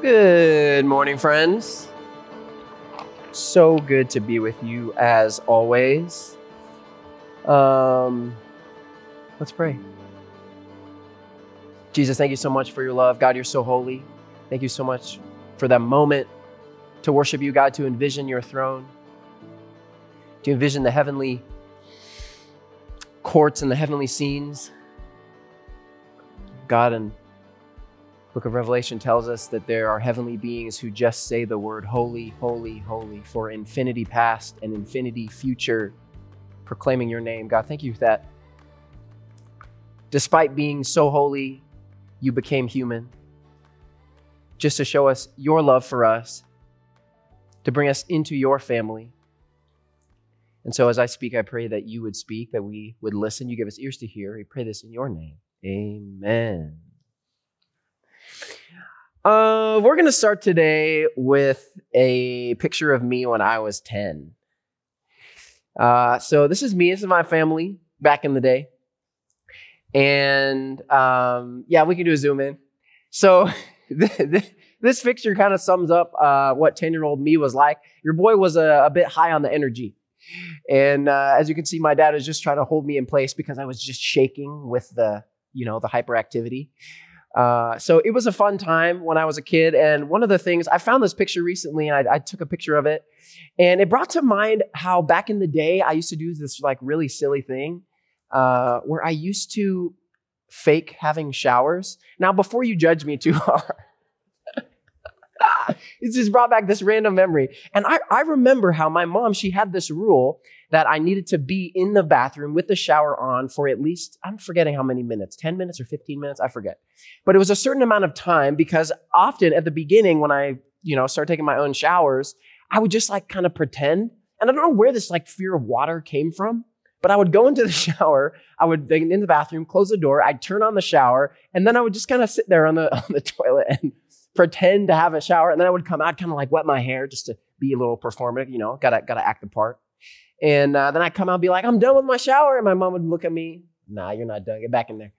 Good morning, friends. So good to be with you as always. Um, let's pray. Jesus, thank you so much for your love. God, you're so holy. Thank you so much for that moment to worship you, God, to envision your throne, to envision the heavenly courts and the heavenly scenes. God, and Book of Revelation tells us that there are heavenly beings who just say the word holy, holy, holy for infinity past and infinity future, proclaiming your name. God, thank you for that despite being so holy, you became human just to show us your love for us, to bring us into your family. And so as I speak, I pray that you would speak, that we would listen. You give us ears to hear. We pray this in your name. Amen. Uh, we're to start today with a picture of me when I was 10. Uh, so, this is me. This is my family back in the day. And um, yeah, we can do a zoom in. So, this picture kind of sums up uh, what 10 year old me was like. Your boy was a, a bit high on the energy. And uh, as you can see, my dad is just trying to hold me in place because I was just shaking with the, you know, the hyperactivity. Uh, so it was a fun time when I was a kid. And one of the things I found this picture recently, and I, I, took a picture of it, and it brought to mind how back in the day I used to do this like really silly thing uh, where I used to fake having showers. Now, before you judge me too hard. it just brought back this random memory. And I, I remember how my mom, she had this rule that I needed to be in the bathroom with the shower on for at least, I'm forgetting how many minutes, 10 minutes or 15 minutes, I forget. But it was a certain amount of time because often at the beginning when I, you know, started taking my own showers, I would just like kind of pretend. And I don't know where this like fear of water came from, but I would go into the shower, I would in the bathroom, close the door, I'd turn on the shower, and then I would just kind of sit there on the on the toilet and pretend to have a shower. And then I would come out, kind of like wet my hair just to be a little performative, you know, gotta gotta act the part. And uh, then I'd come out and be like, I'm done with my shower. And my mom would look at me, nah, you're not done. Get back in there.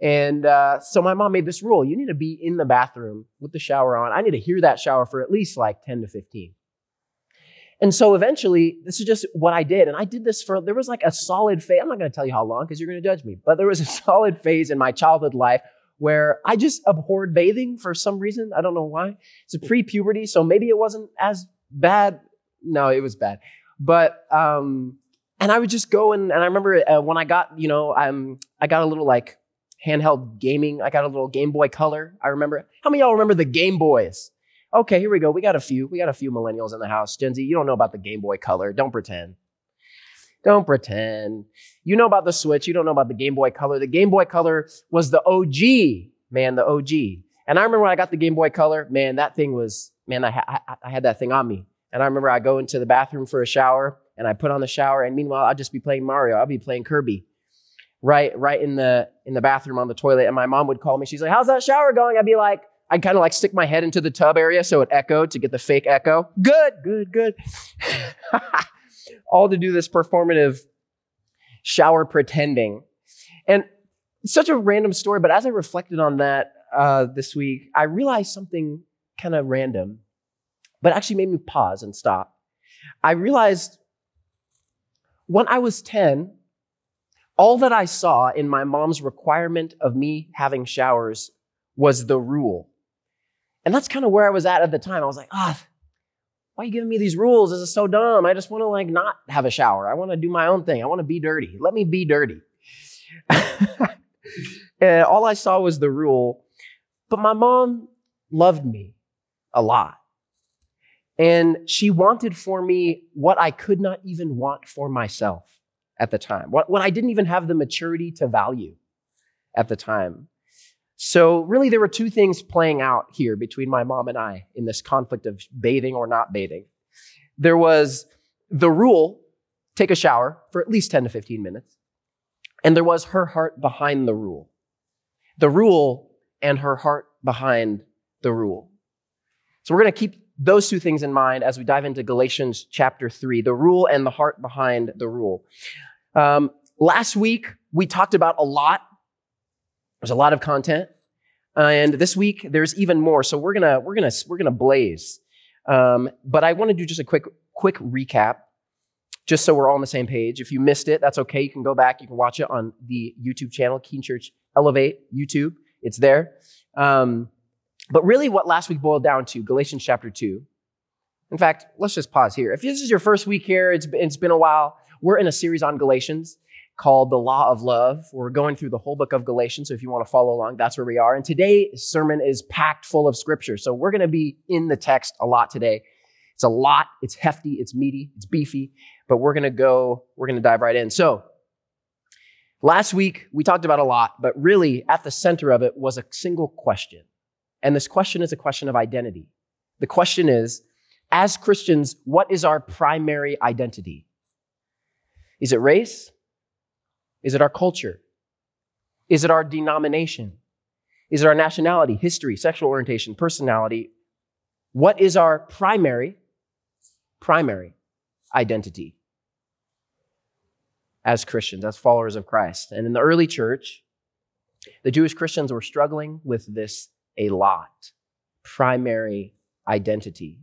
And uh, so my mom made this rule you need to be in the bathroom with the shower on. I need to hear that shower for at least like 10 to 15. And so eventually, this is just what I did. And I did this for, there was like a solid phase. I'm not going to tell you how long because you're going to judge me, but there was a solid phase in my childhood life where I just abhorred bathing for some reason. I don't know why. It's a pre puberty, so maybe it wasn't as bad. No, it was bad. But um, and I would just go and, and I remember uh, when I got you know um, I got a little like handheld gaming. I got a little Game Boy Color. I remember. How many y'all remember the Game Boys? Okay, here we go. We got a few. We got a few millennials in the house. Gen Z, you don't know about the Game Boy Color. Don't pretend. Don't pretend. You know about the Switch. You don't know about the Game Boy Color. The Game Boy Color was the OG, man, the OG. And I remember when I got the Game Boy Color, man, that thing was, man, I, I, I had that thing on me. And I remember I go into the bathroom for a shower and I put on the shower, and meanwhile, I'll just be playing Mario. I'll be playing Kirby. Right, right in the in the bathroom on the toilet. And my mom would call me. She's like, How's that shower going? I'd be like, I'd kind of like stick my head into the tub area so it echoed to get the fake echo. Good, good, good. All to do this performative shower pretending. And such a random story, but as I reflected on that uh, this week, I realized something kind of random but actually made me pause and stop. I realized when I was 10, all that I saw in my mom's requirement of me having showers was the rule. And that's kind of where I was at at the time. I was like, ah, oh, why are you giving me these rules? This is so dumb. I just want to like not have a shower. I want to do my own thing. I want to be dirty. Let me be dirty. and all I saw was the rule. But my mom loved me a lot. And she wanted for me what I could not even want for myself at the time, what, what I didn't even have the maturity to value at the time. So, really, there were two things playing out here between my mom and I in this conflict of bathing or not bathing. There was the rule take a shower for at least 10 to 15 minutes, and there was her heart behind the rule. The rule and her heart behind the rule. So, we're going to keep those two things in mind as we dive into Galatians chapter 3 the rule and the heart behind the rule. Um, last week, we talked about a lot. There's a lot of content. and this week there's even more. So we're gonna we're gonna we're gonna blaze. Um, but I want to do just a quick quick recap, just so we're all on the same page. If you missed it, that's okay. You can go back. You can watch it on the YouTube channel, Keene Church Elevate YouTube. It's there. Um, but really, what last week boiled down to Galatians chapter two. In fact, let's just pause here. If this is your first week here, it's, it's been a while. We're in a series on Galatians called The Law of Love. We're going through the whole book of Galatians. So if you want to follow along, that's where we are. And today's sermon is packed full of scripture. So we're going to be in the text a lot today. It's a lot. It's hefty. It's meaty. It's beefy. But we're going to go, we're going to dive right in. So last week we talked about a lot, but really at the center of it was a single question. And this question is a question of identity. The question is, as Christians, what is our primary identity? Is it race? Is it our culture? Is it our denomination? Is it our nationality, history, sexual orientation, personality? What is our primary, primary identity as Christians, as followers of Christ? And in the early church, the Jewish Christians were struggling with this a lot primary identity.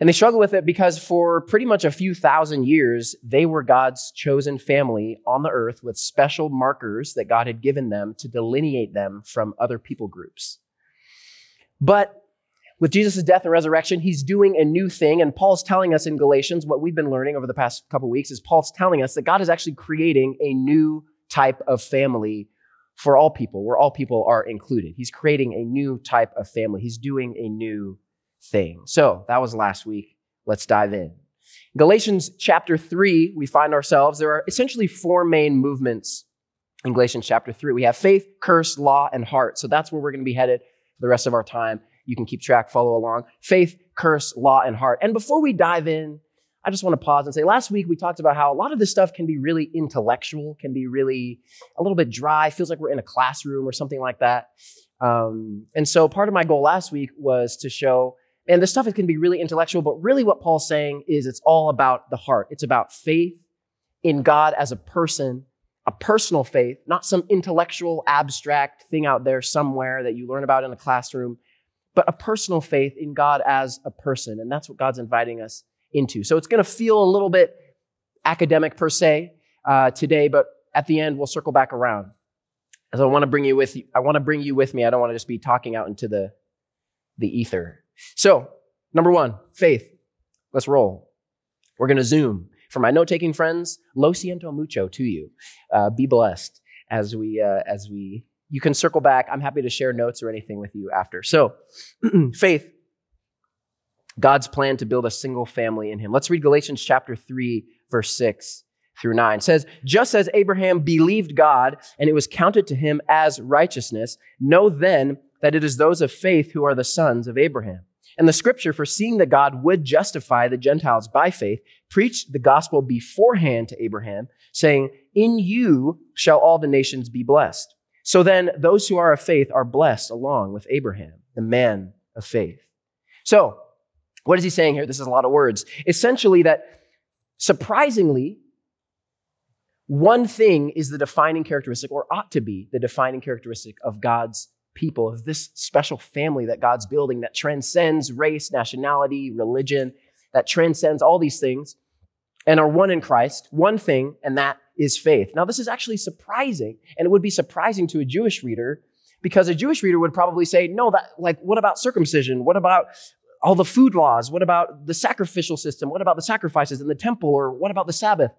And they struggle with it because for pretty much a few thousand years, they were God's chosen family on the earth with special markers that God had given them to delineate them from other people groups. But with Jesus' death and resurrection, he's doing a new thing. And Paul's telling us in Galatians, what we've been learning over the past couple weeks is Paul's telling us that God is actually creating a new type of family for all people, where all people are included. He's creating a new type of family. He's doing a new thing. So that was last week. Let's dive in. Galatians chapter 3, we find ourselves, there are essentially four main movements in Galatians chapter 3. We have faith, curse, law, and heart. So that's where we're going to be headed for the rest of our time. You can keep track, follow along. Faith, curse, law, and heart. And before we dive in, I just want to pause and say last week we talked about how a lot of this stuff can be really intellectual, can be really a little bit dry, feels like we're in a classroom or something like that. Um, and so part of my goal last week was to show and this stuff can be really intellectual, but really what Paul's saying is it's all about the heart. It's about faith in God as a person, a personal faith, not some intellectual, abstract thing out there somewhere that you learn about in a classroom, but a personal faith in God as a person. And that's what God's inviting us into. So it's going to feel a little bit academic per se uh, today, but at the end, we'll circle back around. As I want to bring you with, I want to bring you with me. I don't want to just be talking out into the, the ether. So, number one, faith. Let's roll. We're going to zoom. For my note taking friends, lo siento mucho to you. Uh, be blessed as we, uh, as we, you can circle back. I'm happy to share notes or anything with you after. So, faith, God's plan to build a single family in Him. Let's read Galatians chapter 3, verse 6 through 9. It says, Just as Abraham believed God and it was counted to him as righteousness, know then that it is those of faith who are the sons of Abraham. And the scripture, foreseeing that God would justify the Gentiles by faith, preached the gospel beforehand to Abraham, saying, In you shall all the nations be blessed. So then, those who are of faith are blessed along with Abraham, the man of faith. So, what is he saying here? This is a lot of words. Essentially, that surprisingly, one thing is the defining characteristic, or ought to be the defining characteristic of God's people, of this special family that God's building that transcends race, nationality, religion, that transcends all these things and are one in Christ, one thing, and that is faith. Now, this is actually surprising, and it would be surprising to a Jewish reader because a Jewish reader would probably say, no, that, like, what about circumcision? What about all the food laws? What about the sacrificial system? What about the sacrifices in the temple? Or what about the Sabbath?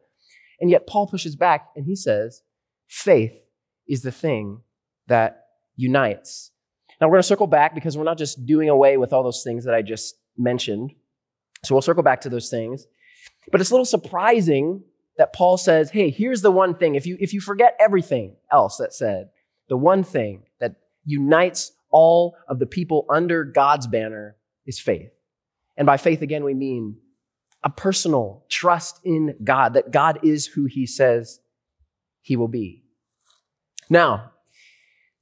And yet, Paul pushes back and he says, faith is the thing that unites. Now we're going to circle back because we're not just doing away with all those things that I just mentioned. So we'll circle back to those things. But it's a little surprising that Paul says, hey, here's the one thing. If you, if you forget everything else that said, the one thing that unites all of the people under God's banner is faith. And by faith, again, we mean a personal trust in God, that God is who he says he will be. Now,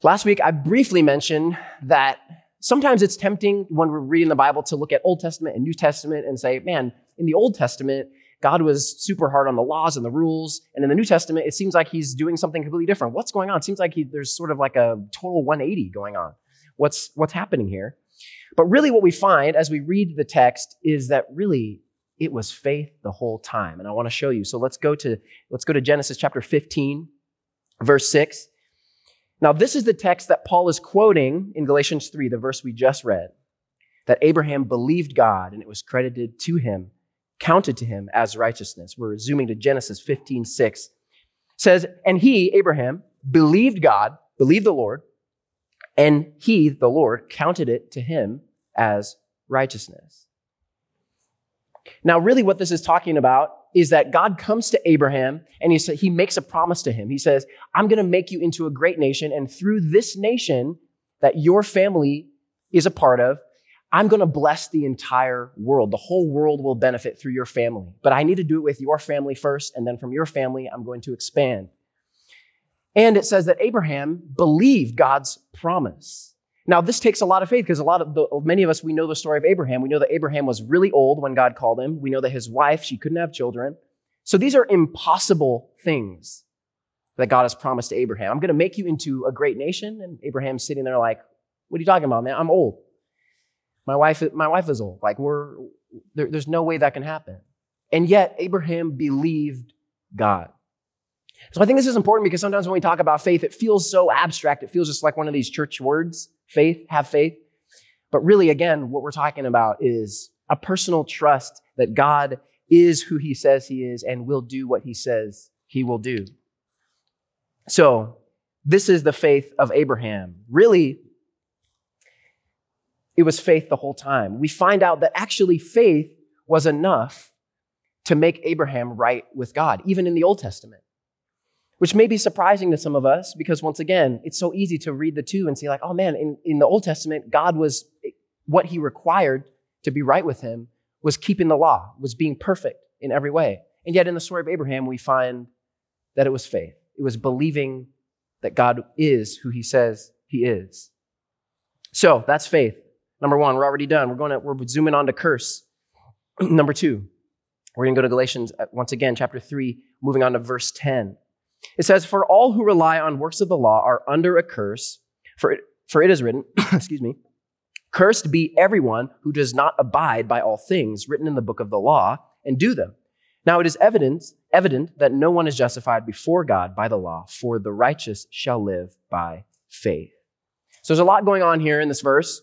Last week, I briefly mentioned that sometimes it's tempting when we're reading the Bible to look at Old Testament and New Testament and say, man, in the Old Testament, God was super hard on the laws and the rules. And in the New Testament, it seems like he's doing something completely different. What's going on? It seems like he, there's sort of like a total 180 going on. What's, what's happening here? But really, what we find as we read the text is that really it was faith the whole time. And I want to show you. So let's go to, let's go to Genesis chapter 15, verse 6. Now, this is the text that Paul is quoting in Galatians 3, the verse we just read, that Abraham believed God and it was credited to him, counted to him as righteousness. We're zooming to Genesis 15, 6. It says, And he, Abraham, believed God, believed the Lord, and he, the Lord, counted it to him as righteousness. Now, really, what this is talking about is that God comes to Abraham and he, says he makes a promise to him. He says, I'm going to make you into a great nation, and through this nation that your family is a part of, I'm going to bless the entire world. The whole world will benefit through your family. But I need to do it with your family first, and then from your family, I'm going to expand. And it says that Abraham believed God's promise. Now, this takes a lot of faith because a lot of the, many of us, we know the story of Abraham. We know that Abraham was really old when God called him. We know that his wife, she couldn't have children. So these are impossible things that God has promised to Abraham. I'm going to make you into a great nation. And Abraham's sitting there like, what are you talking about, man? I'm old. My wife, my wife is old. Like we're, there, there's no way that can happen. And yet Abraham believed God. So I think this is important because sometimes when we talk about faith, it feels so abstract. It feels just like one of these church words faith, have faith. But really, again, what we're talking about is a personal trust that God is who he says he is and will do what he says he will do. So, this is the faith of Abraham. Really, it was faith the whole time. We find out that actually faith was enough to make Abraham right with God, even in the Old Testament which may be surprising to some of us because once again it's so easy to read the two and say like oh man in, in the old testament god was what he required to be right with him was keeping the law was being perfect in every way. And yet in the story of abraham we find that it was faith. It was believing that god is who he says he is. So that's faith. Number one we're already done. We're going to we're zooming on to curse. Number two we're going to go to galatians uh, once again chapter 3 moving on to verse 10 it says, For all who rely on works of the law are under a curse, for it, for it is written, excuse me, cursed be everyone who does not abide by all things written in the book of the law and do them. Now it is evident, evident that no one is justified before God by the law, for the righteous shall live by faith. So there's a lot going on here in this verse.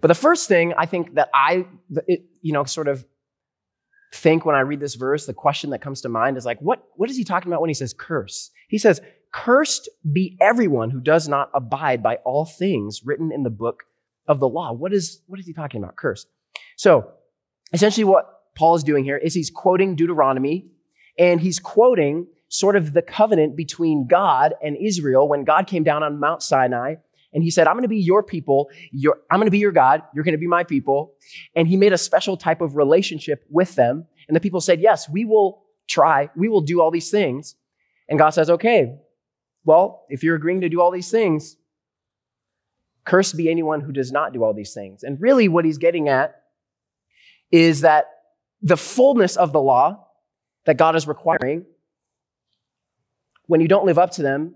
But the first thing I think that I, it, you know, sort of think when I read this verse, the question that comes to mind is like, what, what is he talking about when he says curse? He says, Cursed be everyone who does not abide by all things written in the book of the law. What is, what is he talking about? Cursed. So essentially what Paul is doing here is he's quoting Deuteronomy and he's quoting sort of the covenant between God and Israel when God came down on Mount Sinai and he said, I'm going to be your people. I'm going to be your God. You're going to be my people. And he made a special type of relationship with them. And the people said, Yes, we will try. We will do all these things. And God says, Okay, well, if you're agreeing to do all these things, cursed be anyone who does not do all these things. And really, what he's getting at is that the fullness of the law that God is requiring, when you don't live up to them,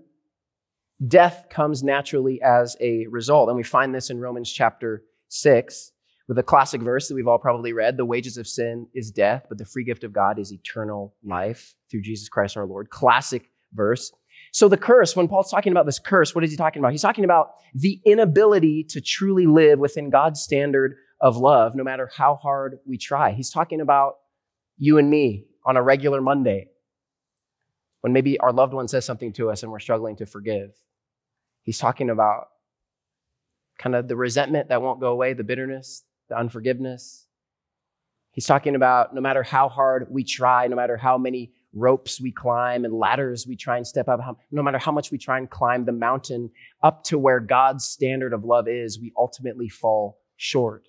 death comes naturally as a result. And we find this in Romans chapter 6 with a classic verse that we've all probably read The wages of sin is death, but the free gift of God is eternal life through Jesus Christ our Lord. Classic verse. So, the curse, when Paul's talking about this curse, what is he talking about? He's talking about the inability to truly live within God's standard of love, no matter how hard we try. He's talking about you and me on a regular Monday when maybe our loved one says something to us and we're struggling to forgive. He's talking about kind of the resentment that won't go away, the bitterness, the unforgiveness. He's talking about no matter how hard we try, no matter how many ropes we climb and ladders we try and step up, no matter how much we try and climb the mountain up to where God's standard of love is, we ultimately fall short.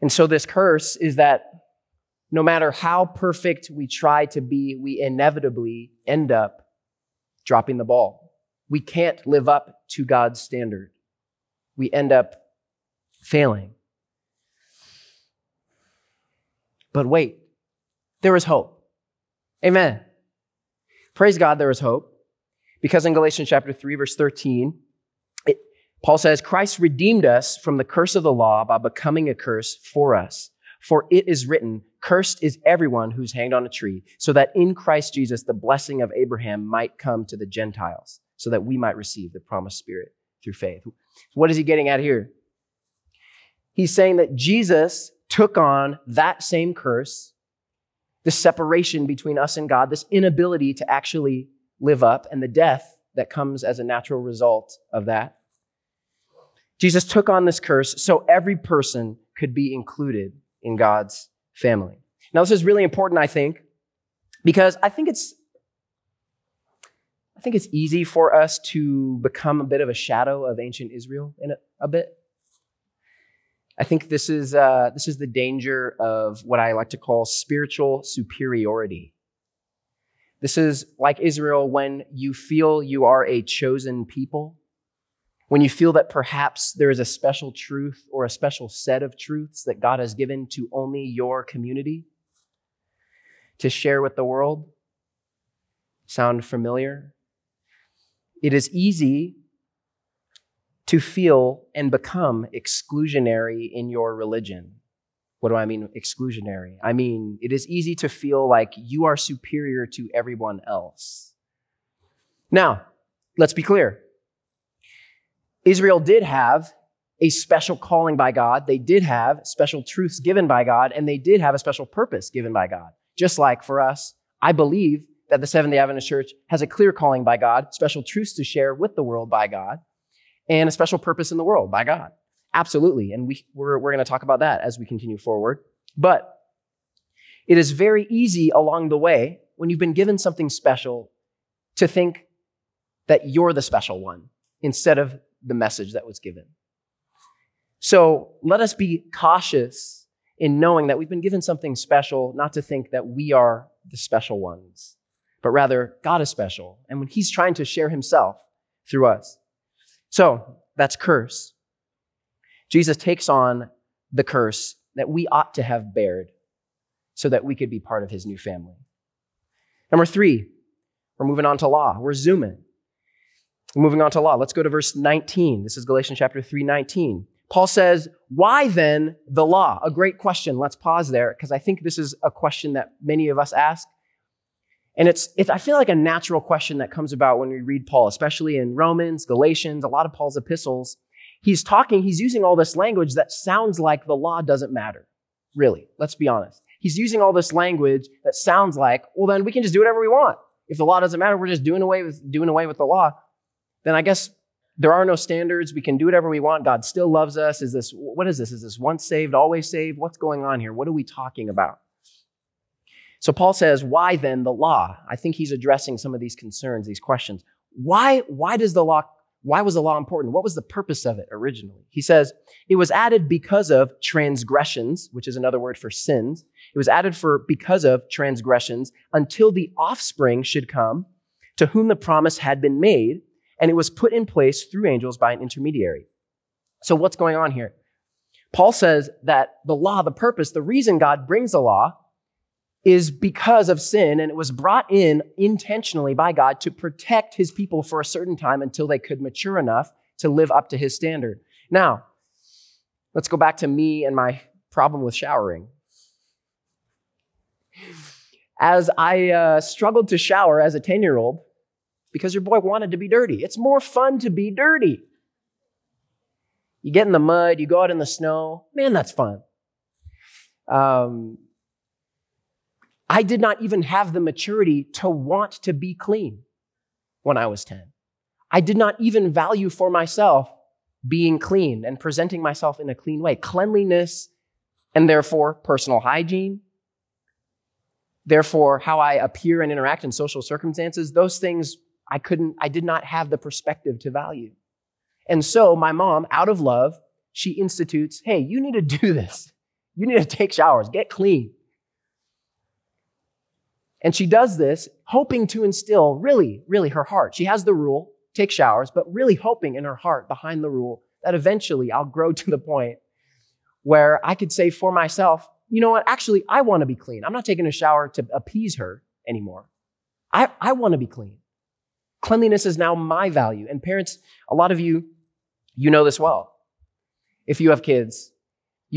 And so, this curse is that no matter how perfect we try to be, we inevitably end up dropping the ball we can't live up to God's standard. We end up failing. But wait, there is hope. Amen. Praise God, there is hope. Because in Galatians chapter 3, verse 13, it, Paul says, Christ redeemed us from the curse of the law by becoming a curse for us. For it is written, Cursed is everyone who's hanged on a tree, so that in Christ Jesus the blessing of Abraham might come to the Gentiles, so that we might receive the promised Spirit through faith. What is he getting at here? He's saying that Jesus took on that same curse, the separation between us and God, this inability to actually live up, and the death that comes as a natural result of that. Jesus took on this curse so every person could be included in God's family. Now, this is really important, I think, because I think it's I think it's easy for us to become a bit of a shadow of ancient Israel in a, a bit. I think this is uh, this is the danger of what I like to call spiritual superiority. This is like Israel when you feel you are a chosen people, when you feel that perhaps there is a special truth or a special set of truths that God has given to only your community to share with the world. Sound familiar? It is easy to feel and become exclusionary in your religion. What do I mean, exclusionary? I mean, it is easy to feel like you are superior to everyone else. Now, let's be clear. Israel did have a special calling by God. They did have special truths given by God, and they did have a special purpose given by God. Just like for us, I believe that the Seventh day Adventist Church has a clear calling by God, special truths to share with the world by God, and a special purpose in the world by God. Absolutely. And we, we're, we're going to talk about that as we continue forward. But it is very easy along the way, when you've been given something special, to think that you're the special one instead of the message that was given. So let us be cautious in knowing that we've been given something special, not to think that we are the special ones, but rather God is special. And when He's trying to share Himself through us. So that's curse. Jesus takes on the curse that we ought to have bared so that we could be part of his new family. Number three, we're moving on to law. We're zooming. We're moving on to law. Let's go to verse 19. This is Galatians chapter 3, 19. Paul says, Why then the law? A great question. Let's pause there because I think this is a question that many of us ask. And it's, it's, I feel like a natural question that comes about when we read Paul, especially in Romans, Galatians, a lot of Paul's epistles. He's talking, he's using all this language that sounds like the law doesn't matter. Really, let's be honest. He's using all this language that sounds like, well, then we can just do whatever we want. If the law doesn't matter, we're just doing away with doing away with the law. Then I guess there are no standards. We can do whatever we want. God still loves us. Is this what is this? Is this once saved, always saved? What's going on here? What are we talking about? So Paul says, why then the law? I think he's addressing some of these concerns, these questions. Why, why does the law, why was the law important? What was the purpose of it originally? He says, it was added because of transgressions, which is another word for sins. It was added for because of transgressions until the offspring should come to whom the promise had been made, and it was put in place through angels by an intermediary. So what's going on here? Paul says that the law, the purpose, the reason God brings the law is because of sin, and it was brought in intentionally by God to protect his people for a certain time until they could mature enough to live up to his standard. Now, let's go back to me and my problem with showering. As I uh, struggled to shower as a 10 year old, because your boy wanted to be dirty, it's more fun to be dirty. You get in the mud, you go out in the snow, man, that's fun. Um, I did not even have the maturity to want to be clean when I was 10. I did not even value for myself being clean and presenting myself in a clean way. Cleanliness and therefore personal hygiene, therefore how I appear and interact in social circumstances, those things I couldn't, I did not have the perspective to value. And so my mom, out of love, she institutes, hey, you need to do this. You need to take showers, get clean. And she does this hoping to instill really, really her heart. She has the rule, take showers, but really hoping in her heart behind the rule that eventually I'll grow to the point where I could say for myself, you know what? Actually, I want to be clean. I'm not taking a shower to appease her anymore. I, I want to be clean. Cleanliness is now my value. And parents, a lot of you, you know this well. If you have kids,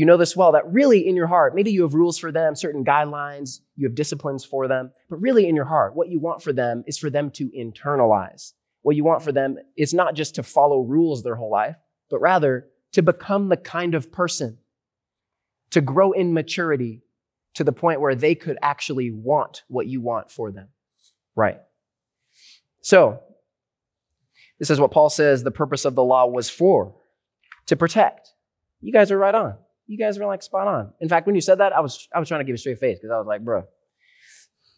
you know this well that really in your heart, maybe you have rules for them, certain guidelines, you have disciplines for them, but really in your heart, what you want for them is for them to internalize. What you want for them is not just to follow rules their whole life, but rather to become the kind of person, to grow in maturity to the point where they could actually want what you want for them. Right. So, this is what Paul says the purpose of the law was for to protect. You guys are right on. You guys were like spot on. In fact, when you said that, I was I was trying to give a straight face because I was like, bro,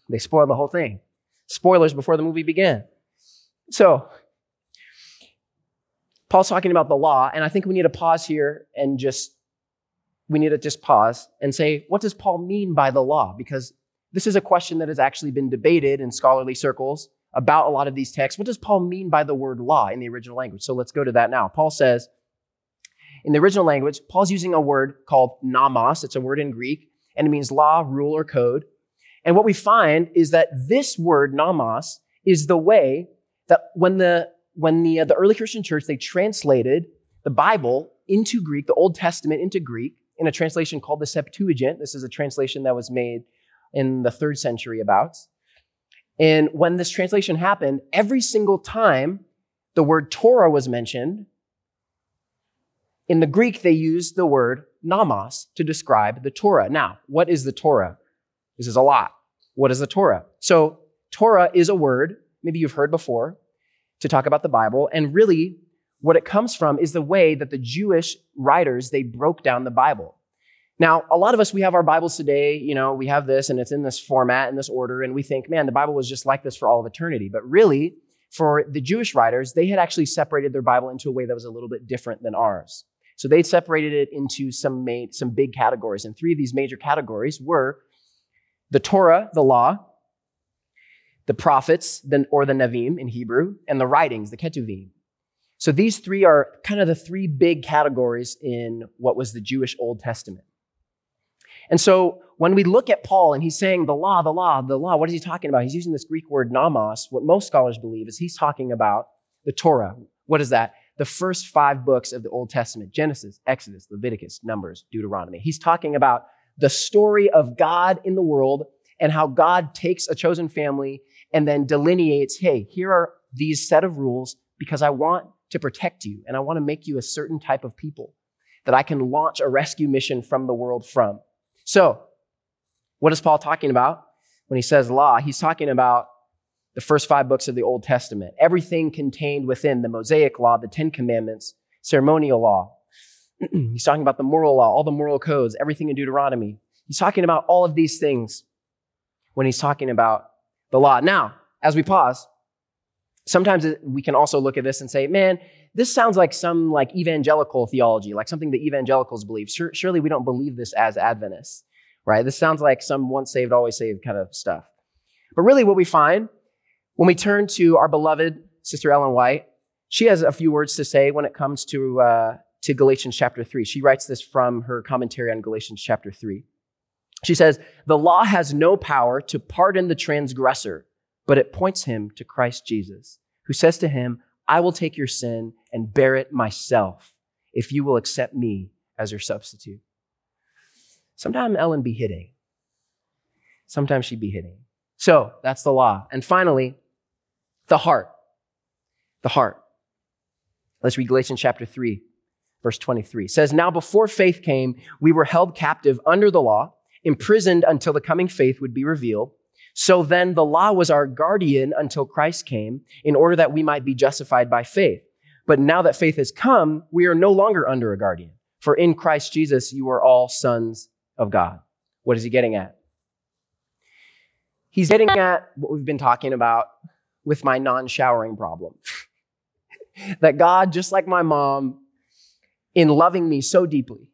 they spoiled the whole thing. Spoilers before the movie began. So, Paul's talking about the law, and I think we need to pause here and just we need to just pause and say, what does Paul mean by the law? Because this is a question that has actually been debated in scholarly circles about a lot of these texts. What does Paul mean by the word law in the original language? So let's go to that now. Paul says, in the original language, Paul's using a word called nomos. It's a word in Greek, and it means law, rule, or code. And what we find is that this word nomos is the way that when the when the, uh, the early Christian church they translated the Bible into Greek, the Old Testament into Greek, in a translation called the Septuagint. This is a translation that was made in the third century about. And when this translation happened, every single time the word Torah was mentioned, in the Greek, they used the word nomos to describe the Torah. Now, what is the Torah? This is a lot. What is the Torah? So, Torah is a word, maybe you've heard before, to talk about the Bible. And really, what it comes from is the way that the Jewish writers, they broke down the Bible. Now, a lot of us, we have our Bibles today, you know, we have this and it's in this format, in this order, and we think, man, the Bible was just like this for all of eternity. But really, for the Jewish writers, they had actually separated their Bible into a way that was a little bit different than ours. So they separated it into some, main, some big categories. And three of these major categories were the Torah, the law, the prophets, or the Nevi'im in Hebrew, and the writings, the Ketuvim. So these three are kind of the three big categories in what was the Jewish Old Testament. And so when we look at Paul and he's saying the law, the law, the law, what is he talking about? He's using this Greek word nomos. What most scholars believe is he's talking about the Torah. What is that? The first five books of the Old Testament Genesis, Exodus, Leviticus, Numbers, Deuteronomy. He's talking about the story of God in the world and how God takes a chosen family and then delineates hey, here are these set of rules because I want to protect you and I want to make you a certain type of people that I can launch a rescue mission from the world from. So, what is Paul talking about when he says law? He's talking about the first five books of the Old Testament, everything contained within the Mosaic law, the Ten Commandments, ceremonial law. He's talking about the moral law, all the moral codes, everything in Deuteronomy. He's talking about all of these things when he's talking about the law. Now, as we pause, sometimes we can also look at this and say, man, this sounds like some like evangelical theology, like something that evangelicals believe. Surely we don't believe this as Adventists, right? This sounds like some once saved, always saved kind of stuff. But really, what we find when we turn to our beloved Sister Ellen White, she has a few words to say when it comes to, uh, to Galatians chapter 3. She writes this from her commentary on Galatians chapter 3. She says, The law has no power to pardon the transgressor, but it points him to Christ Jesus, who says to him, I will take your sin and bear it myself if you will accept me as your substitute. Sometimes Ellen be hitting. Sometimes she'd be hitting. So that's the law. And finally, the heart. The heart. Let's read Galatians chapter 3, verse 23. It says, Now before faith came, we were held captive under the law, imprisoned until the coming faith would be revealed. So then the law was our guardian until Christ came in order that we might be justified by faith. But now that faith has come, we are no longer under a guardian. For in Christ Jesus, you are all sons of God. What is he getting at? He's getting at what we've been talking about with my non showering problem. that God, just like my mom, in loving me so deeply,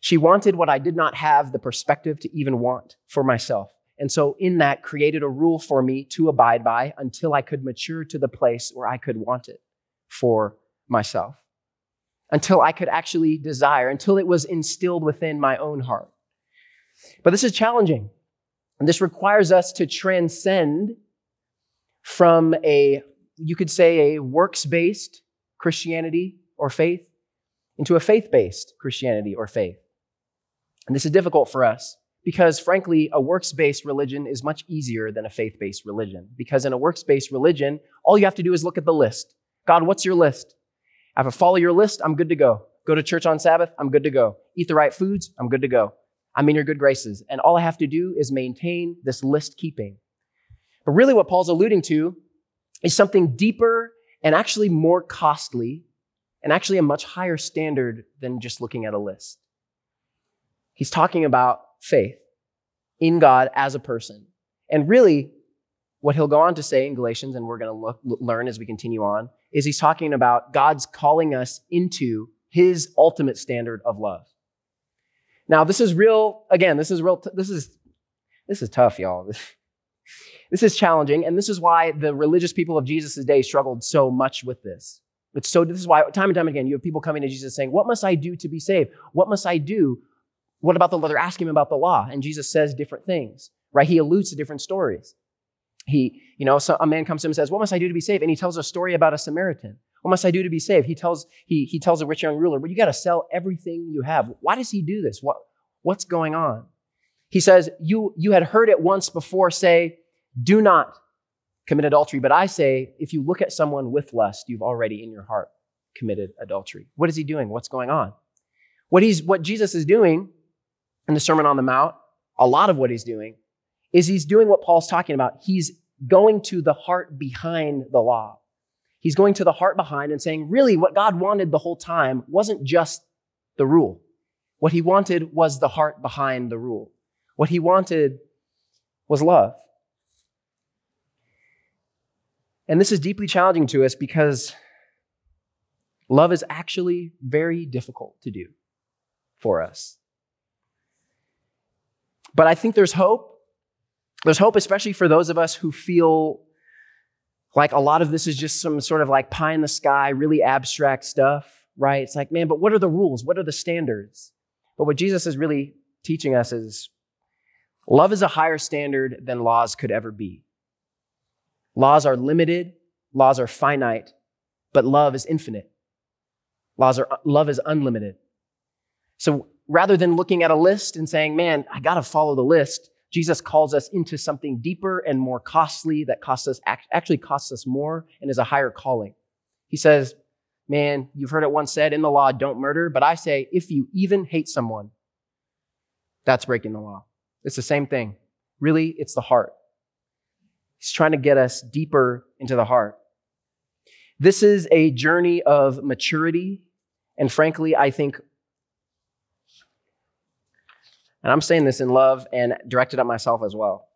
she wanted what I did not have the perspective to even want for myself. And so, in that, created a rule for me to abide by until I could mature to the place where I could want it for myself, until I could actually desire, until it was instilled within my own heart. But this is challenging. And this requires us to transcend from a, you could say, a works based Christianity or faith into a faith based Christianity or faith. And this is difficult for us because, frankly, a works based religion is much easier than a faith based religion. Because in a works based religion, all you have to do is look at the list. God, what's your list? If I follow your list, I'm good to go. Go to church on Sabbath, I'm good to go. Eat the right foods, I'm good to go. I'm in your good graces. And all I have to do is maintain this list keeping. But really, what Paul's alluding to is something deeper and actually more costly and actually a much higher standard than just looking at a list. He's talking about faith in God as a person. And really, what he'll go on to say in Galatians, and we're going to look, learn as we continue on, is he's talking about God's calling us into his ultimate standard of love. Now, this is real, again, this is real, t- this is, this is tough, y'all. This is challenging, and this is why the religious people of Jesus' day struggled so much with this. It's so, this is why time and time again, you have people coming to Jesus saying, What must I do to be saved? What must I do? What about the law? They're asking him about the law, and Jesus says different things, right? He alludes to different stories. He, you know, so a man comes to him and says, What must I do to be saved? And he tells a story about a Samaritan. What must I do to be saved? He tells, he, he tells a rich young ruler, Well, you got to sell everything you have. Why does he do this? What, what's going on? He says, you, you had heard it once before say, do not commit adultery. But I say, if you look at someone with lust, you've already in your heart committed adultery. What is he doing? What's going on? What, he's, what Jesus is doing in the Sermon on the Mount, a lot of what he's doing, is he's doing what Paul's talking about. He's going to the heart behind the law. He's going to the heart behind and saying, really, what God wanted the whole time wasn't just the rule. What he wanted was the heart behind the rule. What he wanted was love. And this is deeply challenging to us because love is actually very difficult to do for us. But I think there's hope. There's hope, especially for those of us who feel like a lot of this is just some sort of like pie in the sky, really abstract stuff, right? It's like, man, but what are the rules? What are the standards? But what Jesus is really teaching us is love is a higher standard than laws could ever be. Laws are limited, laws are finite, but love is infinite. Laws are, love is unlimited. So rather than looking at a list and saying, man, I got to follow the list, Jesus calls us into something deeper and more costly that costs us, actually costs us more and is a higher calling. He says, man, you've heard it once said in the law, don't murder. But I say, if you even hate someone, that's breaking the law. It's the same thing. Really, it's the heart. He's trying to get us deeper into the heart. This is a journey of maturity. And frankly, I think, and I'm saying this in love and directed at myself as well.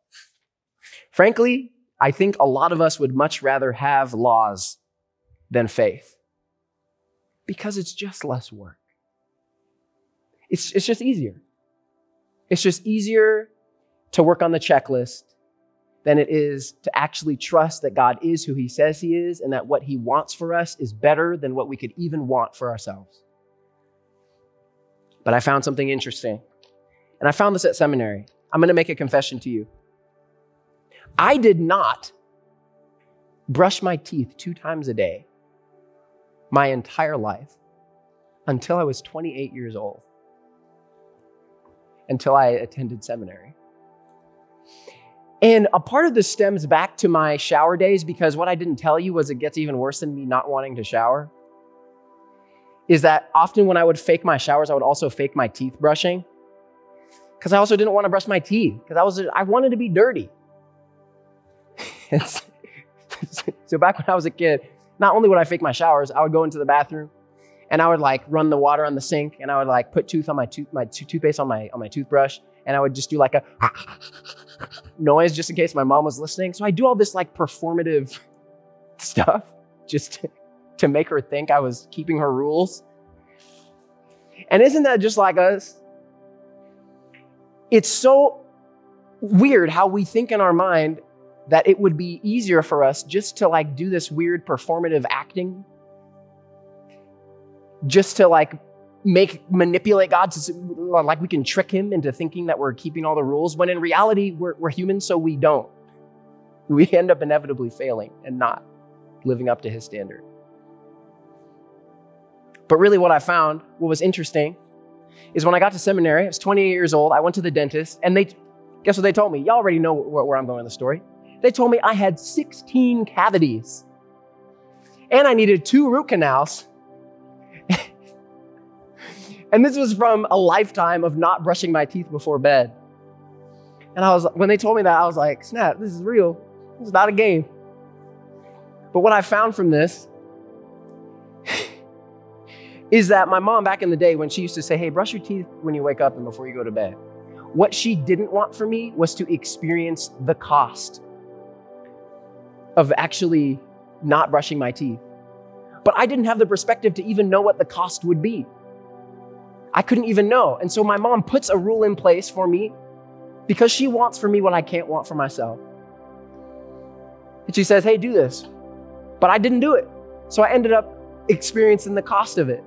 Frankly, I think a lot of us would much rather have laws than faith because it's just less work. It's, it's just easier. It's just easier to work on the checklist than it is to actually trust that God is who He says He is and that what He wants for us is better than what we could even want for ourselves. But I found something interesting. And I found this at seminary. I'm going to make a confession to you. I did not brush my teeth two times a day my entire life until I was 28 years old, until I attended seminary. And a part of this stems back to my shower days because what I didn't tell you was it gets even worse than me not wanting to shower. Is that often when I would fake my showers, I would also fake my teeth brushing because I also didn't want to brush my teeth because I was I wanted to be dirty. so back when I was a kid, not only would I fake my showers, I would go into the bathroom and I would like run the water on the sink and I would like put tooth on my tooth my toothpaste on my on my toothbrush and I would just do like a noise just in case my mom was listening. So I do all this like performative stuff just to, to make her think I was keeping her rules. And isn't that just like us? It's so weird how we think in our mind that it would be easier for us just to like do this weird performative acting, just to like make manipulate God to like we can trick him into thinking that we're keeping all the rules when in reality we're, we're humans, so we don't. We end up inevitably failing and not living up to his standard. But really, what I found, what was interesting, is when I got to seminary, I was 28 years old, I went to the dentist, and they, guess what they told me? Y'all already know where, where I'm going in the story. They told me I had 16 cavities, and I needed two root canals. And this was from a lifetime of not brushing my teeth before bed. And I was, when they told me that, I was like, snap, this is real. This is not a game. But what I found from this is that my mom back in the day when she used to say, hey, brush your teeth when you wake up and before you go to bed, what she didn't want for me was to experience the cost of actually not brushing my teeth. But I didn't have the perspective to even know what the cost would be. I couldn't even know. And so my mom puts a rule in place for me because she wants for me what I can't want for myself. And she says, hey, do this. But I didn't do it. So I ended up experiencing the cost of it.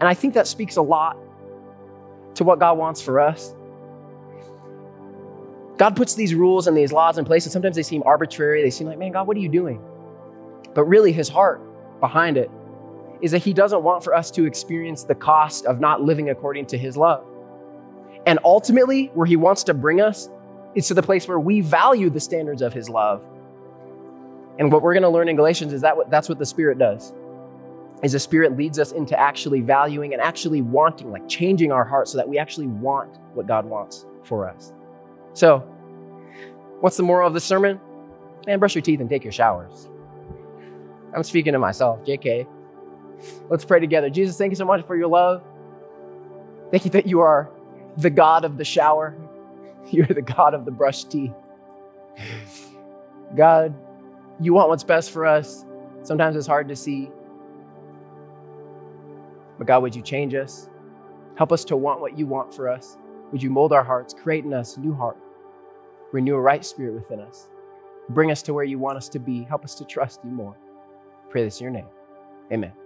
And I think that speaks a lot to what God wants for us. God puts these rules and these laws in place, and sometimes they seem arbitrary. They seem like, man, God, what are you doing? But really, his heart behind it is that he doesn't want for us to experience the cost of not living according to his love. And ultimately, where he wants to bring us is to the place where we value the standards of his love. And what we're going to learn in Galatians is that that's what the Spirit does is the Spirit leads us into actually valuing and actually wanting, like changing our hearts so that we actually want what God wants for us. So, what's the moral of the sermon? Man, brush your teeth and take your showers. I'm speaking to myself, JK. Let's pray together. Jesus, thank you so much for your love. Thank you that you are the God of the shower, you're the God of the brush tea. God, you want what's best for us. Sometimes it's hard to see. But God, would you change us? Help us to want what you want for us. Would you mold our hearts, create in us a new heart, renew a right spirit within us, bring us to where you want us to be, help us to trust you more. Pray this in your name. Amen.